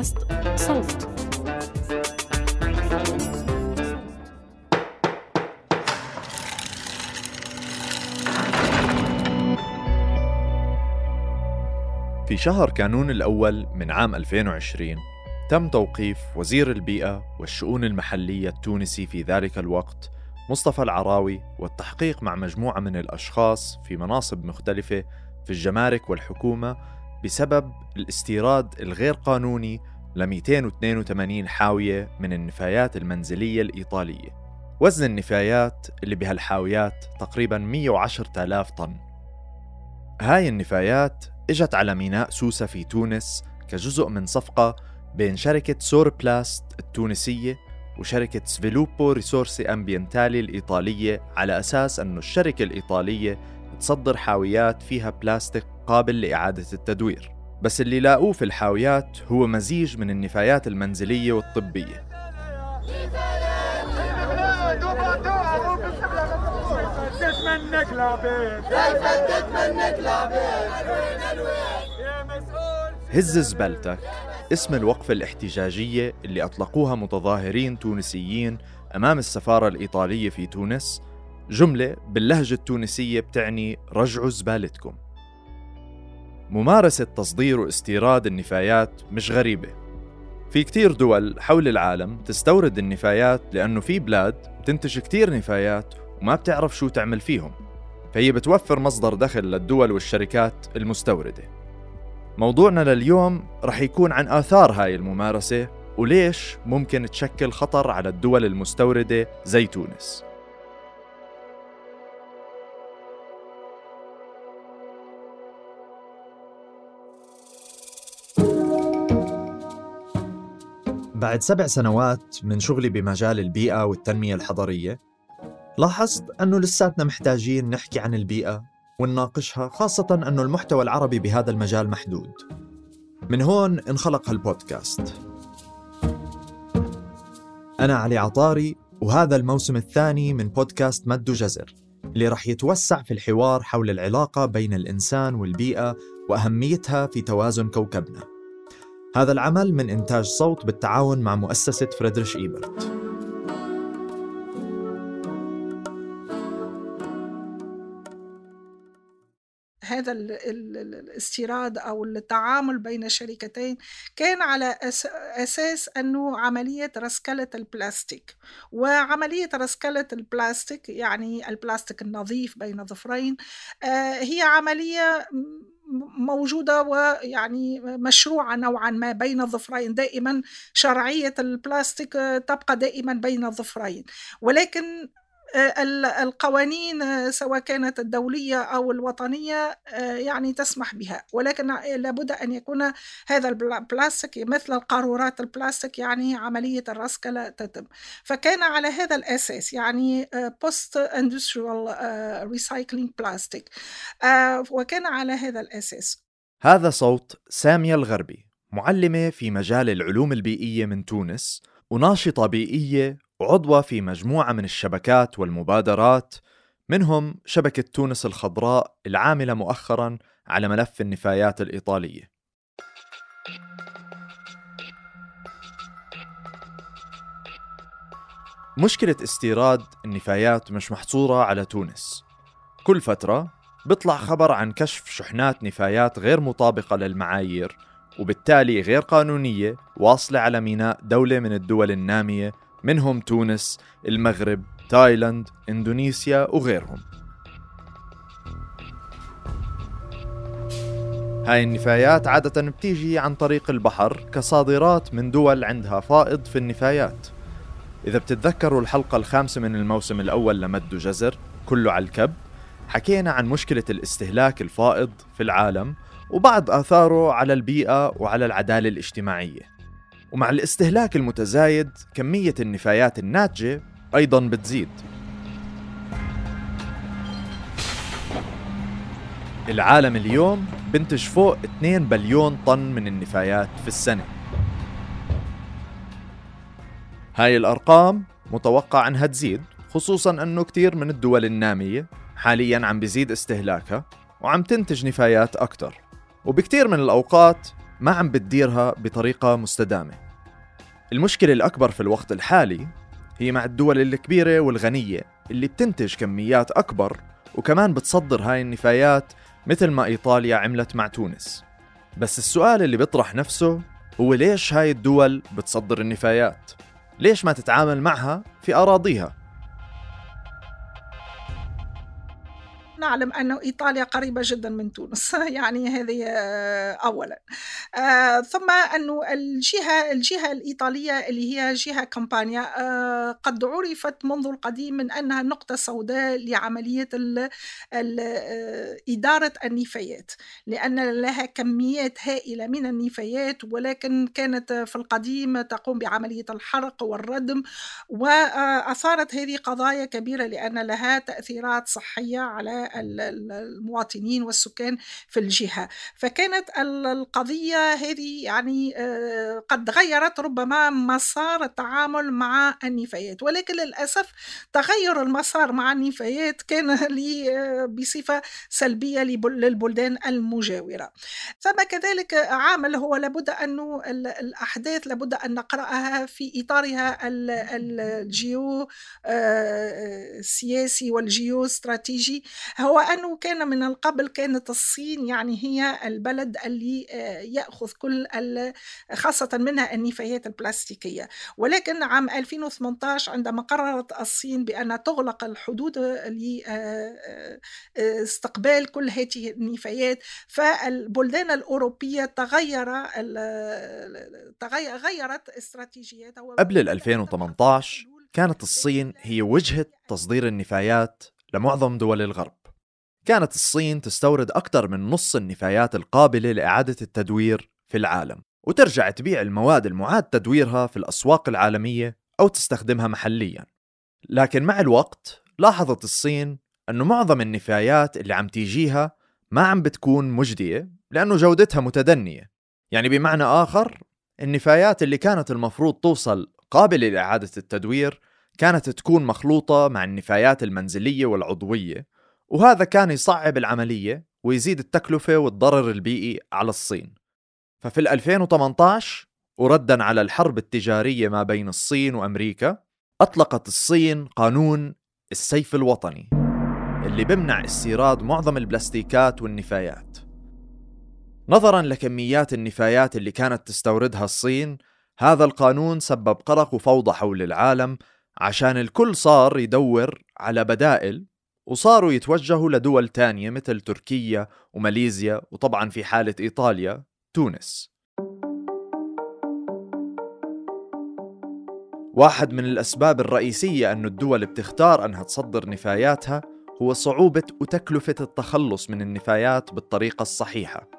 بودكاست صوت. في شهر كانون الأول من عام 2020 تم توقيف وزير البيئة والشؤون المحلية التونسي في ذلك الوقت مصطفى العراوي والتحقيق مع مجموعة من الأشخاص في مناصب مختلفة في الجمارك والحكومة بسبب الاستيراد الغير قانوني ل 282 حاوية من النفايات المنزلية الإيطالية. وزن النفايات اللي بهالحاويات تقريبا 110 آلاف طن. هاي النفايات إجت على ميناء سوسة في تونس كجزء من صفقة بين شركة سور بلاست التونسية وشركة سفيلوبو ريسورسي أمبينتالي الإيطالية على أساس أن الشركة الإيطالية تصدر حاويات فيها بلاستيك قابل لإعادة التدوير. بس اللي لاقوه في الحاويات هو مزيج من النفايات المنزلية والطبية. هز زبالتك اسم الوقفة الاحتجاجية اللي أطلقوها متظاهرين تونسيين أمام السفارة الإيطالية في تونس جملة باللهجة التونسية بتعني رجعوا زبالتكم. ممارسة تصدير واستيراد النفايات مش غريبة. في كتير دول حول العالم تستورد النفايات لأنه في بلاد بتنتج كتير نفايات وما بتعرف شو تعمل فيهم. فهي بتوفر مصدر دخل للدول والشركات المستوردة. موضوعنا لليوم رح يكون عن آثار هاي الممارسة وليش ممكن تشكل خطر على الدول المستوردة زي تونس. بعد سبع سنوات من شغلي بمجال البيئة والتنمية الحضرية لاحظت أنه لساتنا محتاجين نحكي عن البيئة ونناقشها خاصة أنه المحتوى العربي بهذا المجال محدود. من هون انخلق هالبودكاست. أنا علي عطاري وهذا الموسم الثاني من بودكاست مد وجزر اللي رح يتوسع في الحوار حول العلاقة بين الإنسان والبيئة وأهميتها في توازن كوكبنا. هذا العمل من إنتاج صوت بالتعاون مع مؤسسة فريدريش إيبرت. هذا الاستيراد أو التعامل بين الشركتين كان على أساس أنه عملية رسكله البلاستيك. وعملية رسكله البلاستيك يعني البلاستيك النظيف بين ظفرين آه، هي عملية موجودة ويعني مشروعة نوعا ما بين الظفرين دائما شرعية البلاستيك تبقى دائما بين الظفرين. ولكن القوانين سواء كانت الدولية أو الوطنية يعني تسمح بها. ولكن لابد أن يكون هذا البلاستيك مثل القارورات البلاستيك يعني عملية الرسكلة تتم. فكان على هذا الأساس يعني post industrial recycling plastic. وكان على هذا الأساس. هذا صوت سامية الغربي معلمة في مجال العلوم البيئية من تونس وناشطة بيئية وعضوة في مجموعة من الشبكات والمبادرات منهم شبكة تونس الخضراء العاملة مؤخرا على ملف النفايات الإيطالية. مشكلة استيراد النفايات مش محصورة على تونس. كل فترة بيطلع خبر عن كشف شحنات نفايات غير مطابقة للمعايير وبالتالي غير قانونية واصلة على ميناء دولة من الدول النامية منهم تونس، المغرب، تايلاند، إندونيسيا وغيرهم. هاي النفايات عادة بتيجي عن طريق البحر كصادرات من دول عندها فائض في النفايات. إذا بتتذكروا الحلقة الخامسة من الموسم الأول لمد وجزر كله على الكب حكينا عن مشكلة الاستهلاك الفائض في العالم وبعض آثاره على البيئة وعلى العدالة الاجتماعية ومع الاستهلاك المتزايد كمية النفايات الناتجة أيضا بتزيد. العالم اليوم بنتج فوق 2 بليون طن من النفايات في السنة. هاي الأرقام متوقع أنها تزيد خصوصا أنه كتير من الدول النامية حاليا عم بيزيد استهلاكها وعم تنتج نفايات أكتر. وبكتير من الأوقات ما عم بتديرها بطريقة مستدامة المشكلة الأكبر في الوقت الحالي هي مع الدول الكبيرة والغنية اللي بتنتج كميات أكبر وكمان بتصدر هاي النفايات مثل ما إيطاليا عملت مع تونس بس السؤال اللي بيطرح نفسه هو ليش هاي الدول بتصدر النفايات؟ ليش ما تتعامل معها في أراضيها؟ نعلم أن إيطاليا قريبة جدا من تونس. يعني هذه آه، أولا. آه، ثم أن الجهة الجهة الإيطالية اللي هي جهة كامبانيا آه، قد عرفت منذ القديم من أنها نقطة سوداء لعملية إدارة النفايات. لأن لها كميات هائلة من النفايات ولكن كانت في القديم تقوم بعملية الحرق والردم. وأثارت هذه قضايا كبيرة لأن لها تأثيرات صحية على المواطنين والسكان في الجهة. فكانت القضية هذه يعني آه، قد غيرت ربما مسار التعامل مع النفايات. ولكن للأسف تغير المسار مع النفايات كان آه، بصفة سلبية للبلدان المجاورة. ثم كذلك عامل هو لابد أن الأحداث لابد أن نقرأها في إطارها الجيو آه، سياسي والجيو استراتيجي. هو أنه كان من القبل كانت الصين يعني هي البلد اللي آه، يأخذ كل خاصة منها النفايات البلاستيكية. ولكن عام 2018 عندما قررت الصين بأن تغلق الحدود لاستقبال آه، آه، كل هذه النفايات فالبلدان الأوروبية تغير غيرت استراتيجياتها قبل 2018 كانت الصين هي وجهة تصدير النفايات لمعظم دول الغرب. كانت الصين تستورد أكثر من نص النفايات القابلة لإعادة التدوير في العالم وترجع تبيع المواد المعاد تدويرها في الأسواق العالمية أو تستخدمها محليا. لكن مع الوقت لاحظت الصين أنه معظم النفايات اللي عم تيجيها ما عم بتكون مجدية لأنه جودتها متدنية. يعني بمعنى آخر النفايات اللي كانت المفروض توصل قابلة لإعادة التدوير كانت تكون مخلوطة مع النفايات المنزلية والعضوية. وهذا كان يصعب العملية ويزيد التكلفة والضرر البيئي على الصين. ففي 2018 وردا على الحرب التجارية ما بين الصين وأمريكا أطلقت الصين قانون السيف الوطني اللي بمنع استيراد معظم البلاستيكات والنفايات. نظرا لكميات النفايات اللي كانت تستوردها الصين هذا القانون سبب قلق وفوضى حول العالم عشان الكل صار يدور على بدائل وصاروا يتوجهوا لدول تانية مثل تركيا وماليزيا وطبعا في حالة إيطاليا تونس. واحد من الأسباب الرئيسية أن الدول بتختار أنها تصدر نفاياتها هو صعوبة وتكلفة التخلص من النفايات بالطريقة الصحيحة.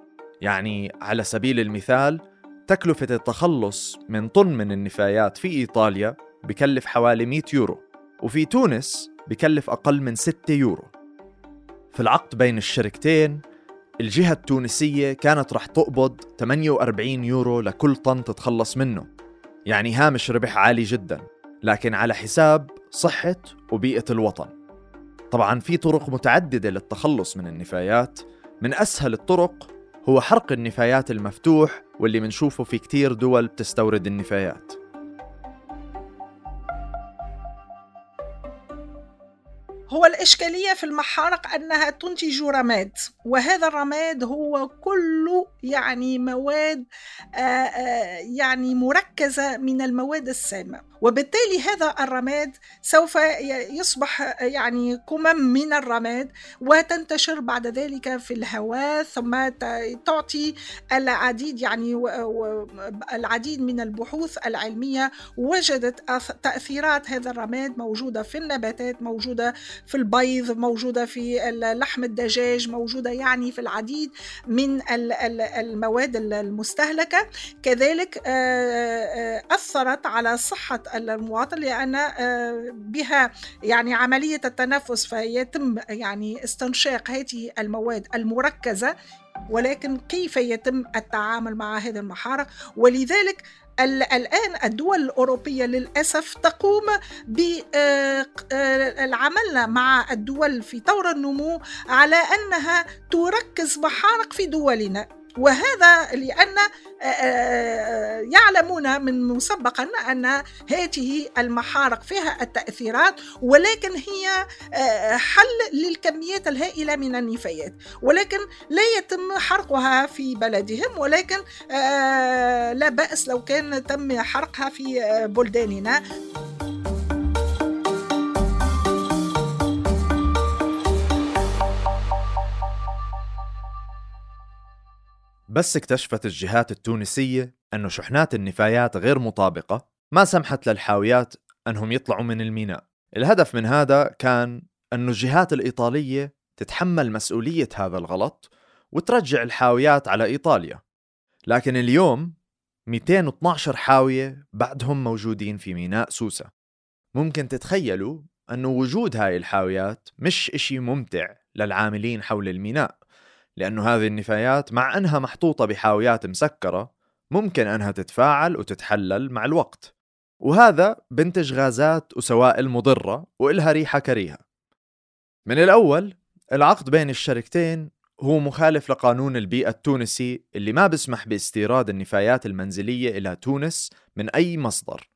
يعني على سبيل المثال تكلفة التخلص من طن من النفايات في إيطاليا بكلف حوالي 100 يورو وفي تونس بكلف أقل من 6 يورو. في العقد بين الشركتين الجهة التونسية كانت رح تقبض 48 يورو لكل طن تتخلص منه. يعني هامش ربح عالي جدا لكن على حساب صحة وبيئة الوطن. طبعا في طرق متعددة للتخلص من النفايات. من أسهل الطرق هو حرق النفايات المفتوح واللي منشوفه في كتير دول بتستورد النفايات. هو الإشكالية في المحارق أنها تنتج رماد وهذا الرماد هو كله يعني مواد آه، آه، يعني مركزة من المواد السامة. وبالتالي هذا الرماد سوف يصبح يعني كمم من الرماد وتنتشر بعد ذلك في الهواء ثم تعطي العديد يعني العديد من البحوث العلمية. وجدت تأثيرات هذا الرماد موجودة في النباتات موجودة في البيض موجودة في لحم الدجاج موجودة يعني في العديد من المواد المستهلكة. كذلك آه، آه، أثرت على صحة المواطن لأن آه، بها يعني عملية التنفس فيتم يعني استنشاق هذه المواد المركزة ولكن كيف يتم التعامل مع هذه المحارق ولذلك الآن الدول الأوروبية للأسف تقوم بالعمل آه، مع الدول في طور النمو على أنها تركز محارق في دولنا. وهذا لأن يعلمون من مسبقا أن هذه المحارق فيها التأثيرات ولكن هي حل للكميات الهائلة من النفايات ولكن لا يتم حرقها في بلدهم ولكن لا بأس لو كان تم حرقها في بلداننا. بس اكتشفت الجهات التونسية أنه شحنات النفايات غير مطابقة ما سمحت للحاويات أنهم يطلعوا من الميناء. الهدف من هذا كان أنه الجهات الإيطالية تتحمل مسؤولية هذا الغلط وترجع الحاويات على إيطاليا. لكن اليوم 212 حاوية بعدهم موجودين في ميناء سوسة. ممكن تتخيلوا أنه وجود هاي الحاويات مش إشي ممتع للعاملين حول الميناء. لأنه هذه النفايات مع أنها محطوطة بحاويات مسكرة ممكن أنها تتفاعل وتتحلل مع الوقت. وهذا بنتج غازات وسوائل مضرة وإلها ريحة كريهة. من الأول العقد بين الشركتين هو مخالف لقانون البيئة التونسي اللي ما بسمح باستيراد النفايات المنزلية إلى تونس من أي مصدر.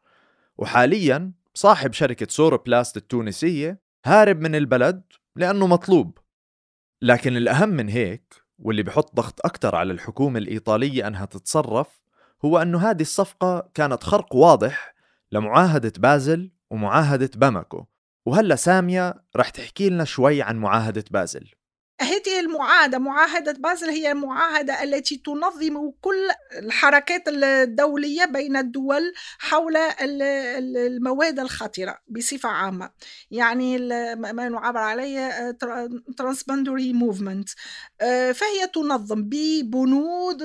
وحاليا صاحب شركة سور بلاست التونسية هارب من البلد لأنه مطلوب. لكن الأهم من هيك واللي بحط ضغط أكثر على الحكومة الإيطالية أنها تتصرف هو أنه هذه الصفقة كانت خرق واضح لمعاهدة بازل ومعاهدة باماكو. وهلأ سامية رح تحكي لنا شوي عن معاهدة بازل. هذه المعاهدة معاهدة بازل هي المعاهدة التي تنظم كل الحركات الدولية بين الدول حول المواد الخطرة بصفة عامة. يعني ما نعبر عليه transboundary movement فهي تنظم ببنود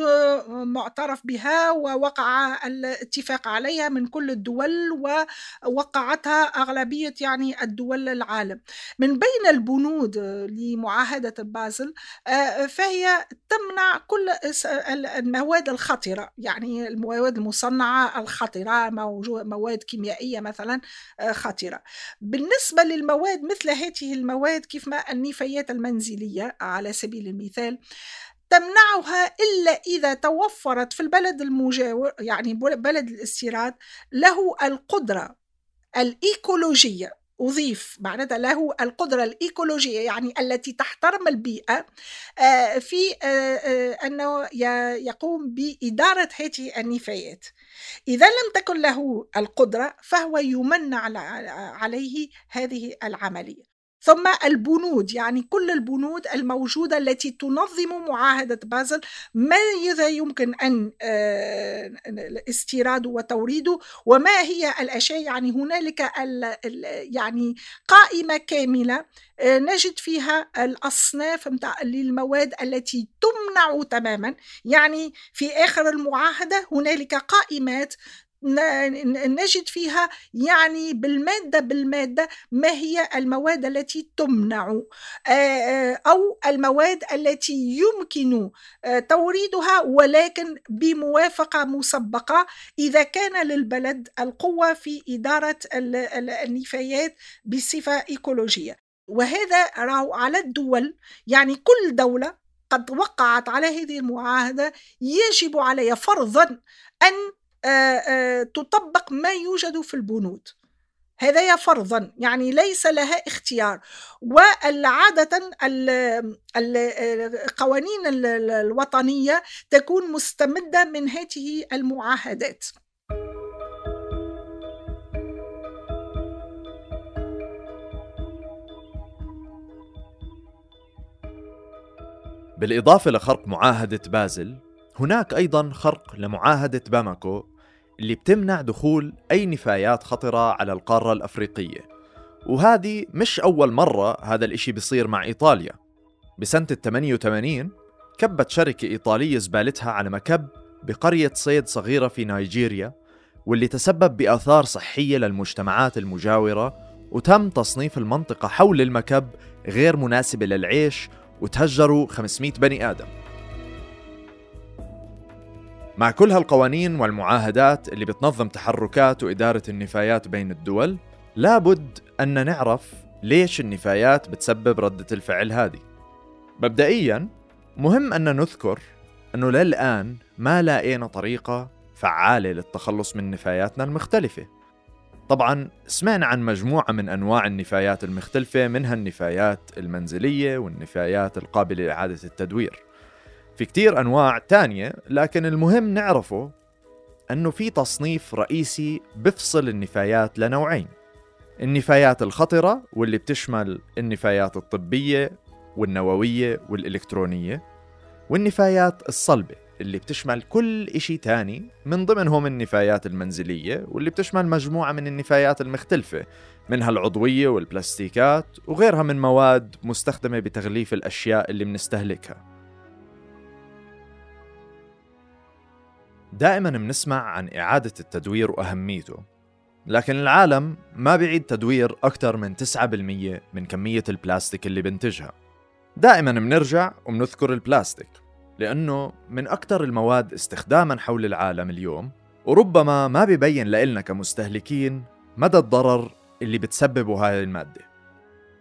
معترف بها ووقع الاتفاق عليها من كل الدول ووقعتها أغلبية يعني الدول العالم. من بين البنود لمعاهدة بازل فهي تمنع كل المواد الخطرة يعني المواد المصنعة الخطرة مواد كيميائية مثلا خطرة. بالنسبة للمواد مثل هذه المواد كيف ما النفايات المنزلية على سبيل المثال تمنعها إلا إذا توفرت في البلد المجاور يعني بلد الاستيراد له القدرة الإيكولوجية. أضيف معناتها له القدرة الإيكولوجية يعني التي تحترم البيئة آه، في آه، آه، أنه يقوم بإدارة هذه النفايات. إذا لم تكن له القدرة فهو يمنع عليه هذه العملية. ثم البنود يعني كل البنود الموجودة التي تنظم معاهدة بازل ماذا يمكن أن استيراده وتوريده وما هي الأشياء؟ يعني هنالك يعني قائمة كاملة آه، نجد فيها الأصناف للمواد التي تمنع تماما. يعني في آخر المعاهدة هنالك قائمات نجد فيها يعني بالمادة بالمادة ما هي المواد التي تمنع أو المواد التي يمكن توريدها ولكن بموافقة مسبقة إذا كان للبلد القوة في إدارة النفايات بصفة إيكولوجية. وهذا راهو على الدول يعني كل دولة قد وقعت على هذه المعاهدة يجب عليها فرضا أن تطبق ما يوجد في البنود. هذا فرضا يعني ليس لها اختيار. والعادة القوانين الوطنية تكون مستمدة من هذه المعاهدات. بالإضافة لخرق معاهدة بازل هناك أيضا خرق لمعاهدة باماكو. اللي بتمنع دخول أي نفايات خطرة على القارة الأفريقية. وهذه مش أول مرة هذا الإشي بيصير مع إيطاليا. بسنة ال 88 كبت شركة إيطالية زبالتها على مكب بقرية صيد صغيرة في نيجيريا واللي تسبب بآثار صحية للمجتمعات المجاورة وتم تصنيف المنطقة حول المكب غير مناسبة للعيش وتهجروا 500 بني آدم. مع كل هالقوانين والمعاهدات اللي بتنظم تحركات وإدارة النفايات بين الدول لابد أن نعرف ليش النفايات بتسبب ردة الفعل هذه. مبدئيا مهم أن نذكر أنه للآن ما لاقينا طريقة فعالة للتخلص من نفاياتنا المختلفة. طبعا سمعنا عن مجموعة من أنواع النفايات المختلفة منها النفايات المنزلية والنفايات القابلة لإعادة التدوير. في كتير أنواع تانية لكن المهم نعرفه أنه في تصنيف رئيسي بفصل النفايات لنوعين. النفايات الخطرة واللي بتشمل النفايات الطبية والنووية والإلكترونية والنفايات الصلبة اللي بتشمل كل إشي تاني من ضمنهم النفايات المنزلية واللي بتشمل مجموعة من النفايات المختلفة منها العضوية والبلاستيكات وغيرها من مواد مستخدمة بتغليف الأشياء اللي بنستهلكها. دائما بنسمع عن إعادة التدوير وأهميته لكن العالم ما بيعيد تدوير أكثر من 9% من كمية البلاستيك اللي بنتجها. دائما بنرجع وبنذكر البلاستيك لأنه من أكثر المواد استخداما حول العالم اليوم وربما ما ببين لإلنا كمستهلكين مدى الضرر اللي بتسببه هاي المادة.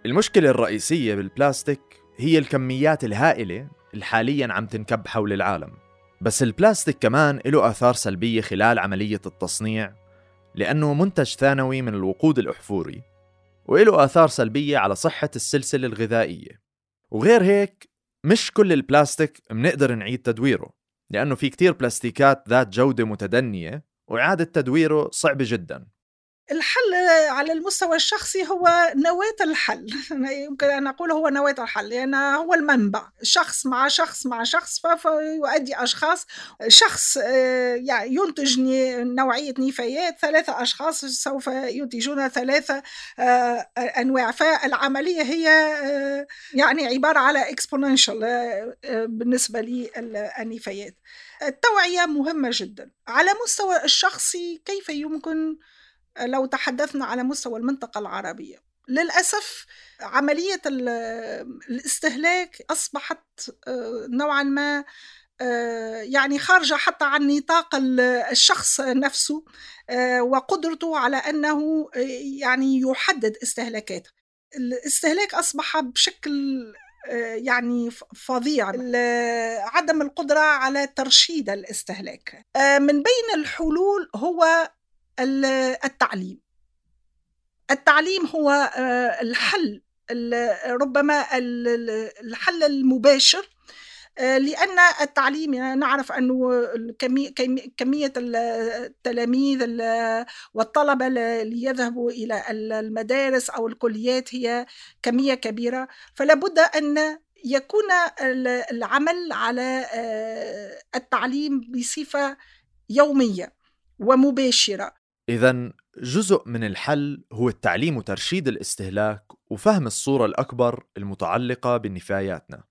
المشكلة الرئيسية بالبلاستيك هي الكميات الهائلة اللي حاليا عم تنكب حول العالم. بس البلاستيك كمان له آثار سلبية خلال عملية التصنيع لأنه منتج ثانوي من الوقود الأحفوري وله آثار سلبية على صحة السلسلة الغذائية. وغير هيك مش كل البلاستيك بنقدر نعيد تدويره لأنه في كتير بلاستيكات ذات جودة متدنية وإعادة تدويره صعبة جداا الحل على المستوى الشخصي هو نواة الحل. يمكن أن أقول هو نواة الحل لأن يعني هو المنبع. شخص مع شخص مع شخص فيؤدي أشخاص. شخص آه، يعني ينتج نوعية نفايات ثلاثة أشخاص سوف ينتجون ثلاثة آه، أنواع. فالعملية هي آه، يعني عبارة على exponential بالنسبة للنفايات التوعية مهمة جدا. على مستوى الشخصي كيف يمكن لو تحدثنا على مستوى المنطقة العربية. للأسف عملية الاستهلاك أصبحت آه، نوعا ما آه، يعني خارجة حتى عن نطاق الشخص نفسه آه، وقدرته على أنه يعني يحدد استهلاكاته. الاستهلاك أصبح بشكل يعني فظيع. عدم القدرة على ترشيد الاستهلاك. من بين الحلول هو التعليم. التعليم هو آه، الحل ربما الحل المباشر آه، لأن التعليم يعني نعرف أنه كمية التلاميذ والطلبة اللي يذهبوا إلى المدارس أو الكليات هي كمية كبيرة. فلا بد أن يكون العمل على آه، التعليم بصفة يومية ومباشرة. إذا جزء من الحل هو التعليم وترشيد الاستهلاك وفهم الصورة الأكبر المتعلقة بنفاياتنا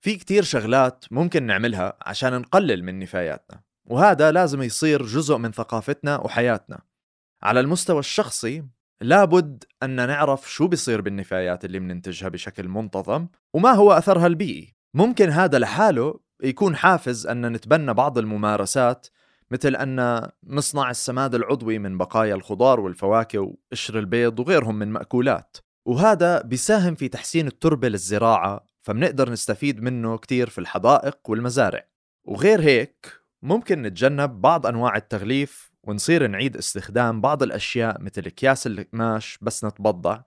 في كتير شغلات ممكن نعملها عشان نقلل من نفاياتنا وهذا لازم يصير جزء من ثقافتنا وحياتنا. على المستوى الشخصي لابد أن نعرف شو بيصير بالنفايات اللي بننتجها بشكل منتظم وما هو أثرها البيئي. ممكن هذا لحاله يكون حافز أن نتبنى بعض الممارسات مثل أن نصنع السماد العضوي من بقايا الخضار والفواكه وقشر البيض وغيرهم من مأكولات. وهذا بيساهم في تحسين التربة للزراعة فمنقدر نستفيد منه كتير في الحدائق والمزارع. وغير هيك ممكن نتجنب بعض أنواع التغليف ونصير نعيد استخدام بعض الأشياء مثل أكياس القماش بس نتبضع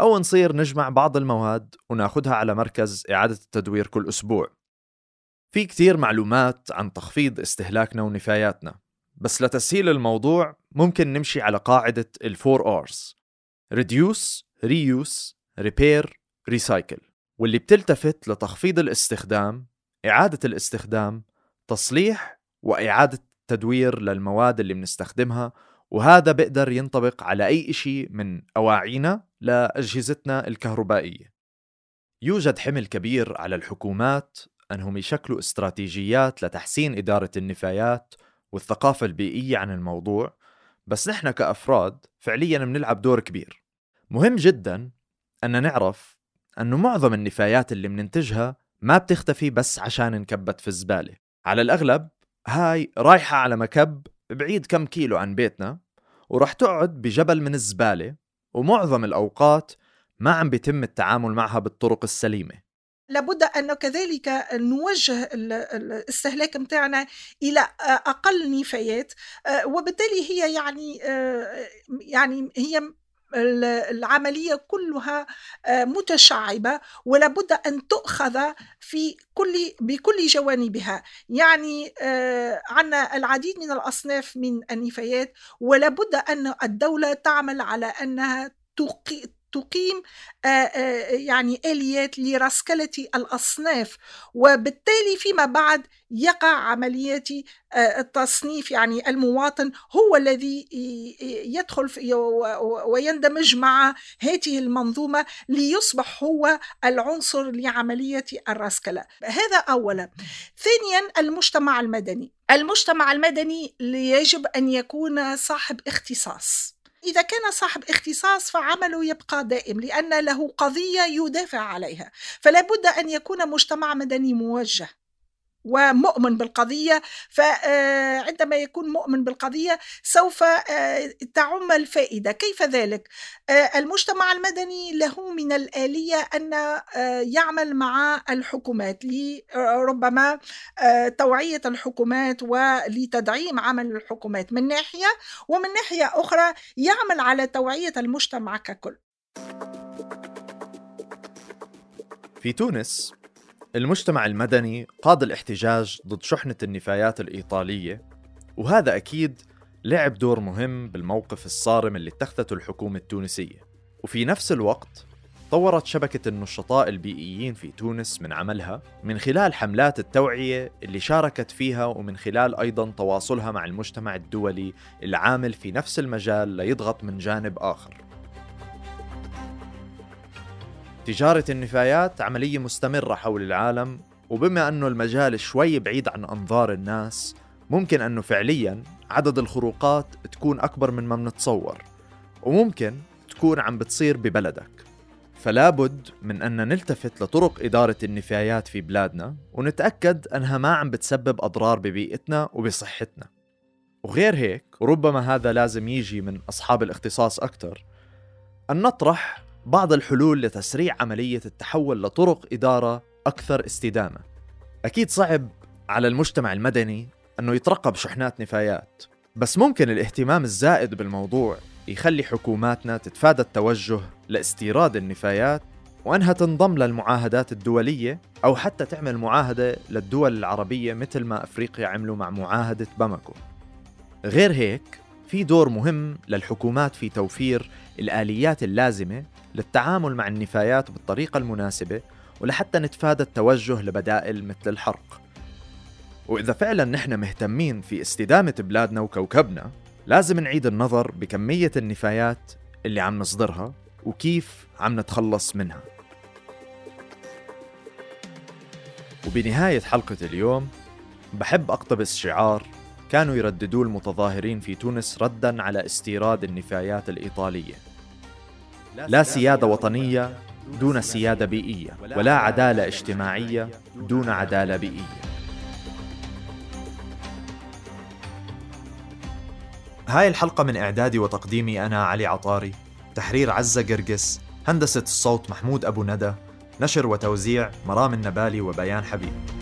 أو نصير نجمع بعض المواد وناخدها على مركز إعادة التدوير كل أسبوع. في كتير معلومات عن تخفيض استهلاكنا ونفاياتنا بس لتسهيل الموضوع ممكن نمشي على قاعدة الفور R's Reduce, Reuse, Repair, Recycle واللي بتلتفت لتخفيض الاستخدام إعادة الاستخدام تصليح وإعادة تدوير للمواد اللي بنستخدمها وهذا بيقدر ينطبق على أي شيء من أواعينا لأجهزتنا الكهربائية. يوجد حمل كبير على الحكومات أنهم يشكلوا استراتيجيات لتحسين إدارة النفايات والثقافة البيئية عن الموضوع بس نحن كأفراد فعليا بنلعب دور كبير. مهم جدا أن نعرف أنه معظم النفايات اللي بننتجها ما بتختفي بس عشان انكبت في الزبالة. على الأغلب هاي رايحة على مكب بعيد كم كيلو عن بيتنا ورح تقعد بجبل من الزبالة ومعظم الأوقات ما عم بيتم التعامل معها بالطرق السليمة. لابد أن كذلك نوجه الاستهلاك متاعنا إلى أقل نفايات وبالتالي هي يعني يعني هي العملية كلها متشعبة ولابد أن تؤخذ في كل بكل جوانبها. يعني عندنا العديد من الأصناف من النفايات ولابد أن الدولة تعمل على أنها تقيم يعني آليات لرسكلة الأصناف. وبالتالي فيما بعد يقع عمليات التصنيف يعني المواطن هو الذي يدخل ويندمج مع هذه المنظومة ليصبح هو العنصر لعملية الرسكلة هذا أولا. ثانيا المجتمع المدني. المجتمع المدني يجب أن يكون صاحب اختصاص. إذا كان صاحب اختصاص فعمله يبقى دائم لأن له قضية يدافع عليها. فلا بد أن يكون مجتمع مدني موجه. ومؤمن بالقضية فعندما يكون مؤمن بالقضية سوف تعم الفائدة. كيف ذلك؟ المجتمع المدني له من الآلية أن يعمل مع الحكومات لربما توعية الحكومات ولتدعيم عمل الحكومات. من ناحية ومن ناحية أخرى يعمل على توعية المجتمع ككل. في تونس المجتمع المدني قاد الاحتجاج ضد شحنة النفايات الإيطالية وهذا أكيد لعب دور مهم بالموقف الصارم اللي اتخذته الحكومة التونسية. وفي نفس الوقت طورت شبكة النشطاء البيئيين في تونس من عملها من خلال حملات التوعية اللي شاركت فيها ومن خلال أيضا تواصلها مع المجتمع الدولي العامل في نفس المجال ليضغط من جانب آخر. تجارة النفايات عملية مستمرة حول العالم وبما أنه المجال شوي بعيد عن أنظار الناس ممكن أنه فعليا عدد الخروقات تكون أكبر من ما بنتصور وممكن تكون عم بتصير ببلدك. فلا بد من أن نلتفت لطرق إدارة النفايات في بلادنا ونتأكد أنها ما عم بتسبب أضرار ببيئتنا وبصحتنا. وغير هيك وربما هذا لازم يجي من أصحاب الاختصاص أكثر أن نطرح بعض الحلول لتسريع عملية التحول لطرق إدارة أكثر استدامة. أكيد صعب على المجتمع المدني أنه يترقب شحنات نفايات، بس ممكن الاهتمام الزائد بالموضوع يخلي حكوماتنا تتفادى التوجه لاستيراد النفايات وأنها تنضم للمعاهدات الدولية أو حتى تعمل معاهدة للدول العربية مثل ما أفريقيا عملوا مع معاهدة باماكو غير هيك في دور مهم للحكومات في توفير الآليات اللازمة للتعامل مع النفايات بالطريقة المناسبة ولحتى نتفادى التوجه لبدائل مثل الحرق. وإذا فعلا نحن مهتمين في استدامة بلادنا وكوكبنا لازم نعيد النظر بكمية النفايات اللي عم نصدرها وكيف عم نتخلص منها. وبنهاية حلقة اليوم بحب أقتبس شعار كانوا يرددوه المتظاهرين في تونس ردا على استيراد النفايات الإيطالية. لا سيادة وطنية دون سيادة بيئية ولا عدالة اجتماعية دون عدالة بيئية. هاي الحلقة من إعدادي وتقديمي أنا علي عطاري تحرير عزة قرقس هندسة الصوت محمود أبو ندى نشر وتوزيع مرام النبالي وبيان حبيب.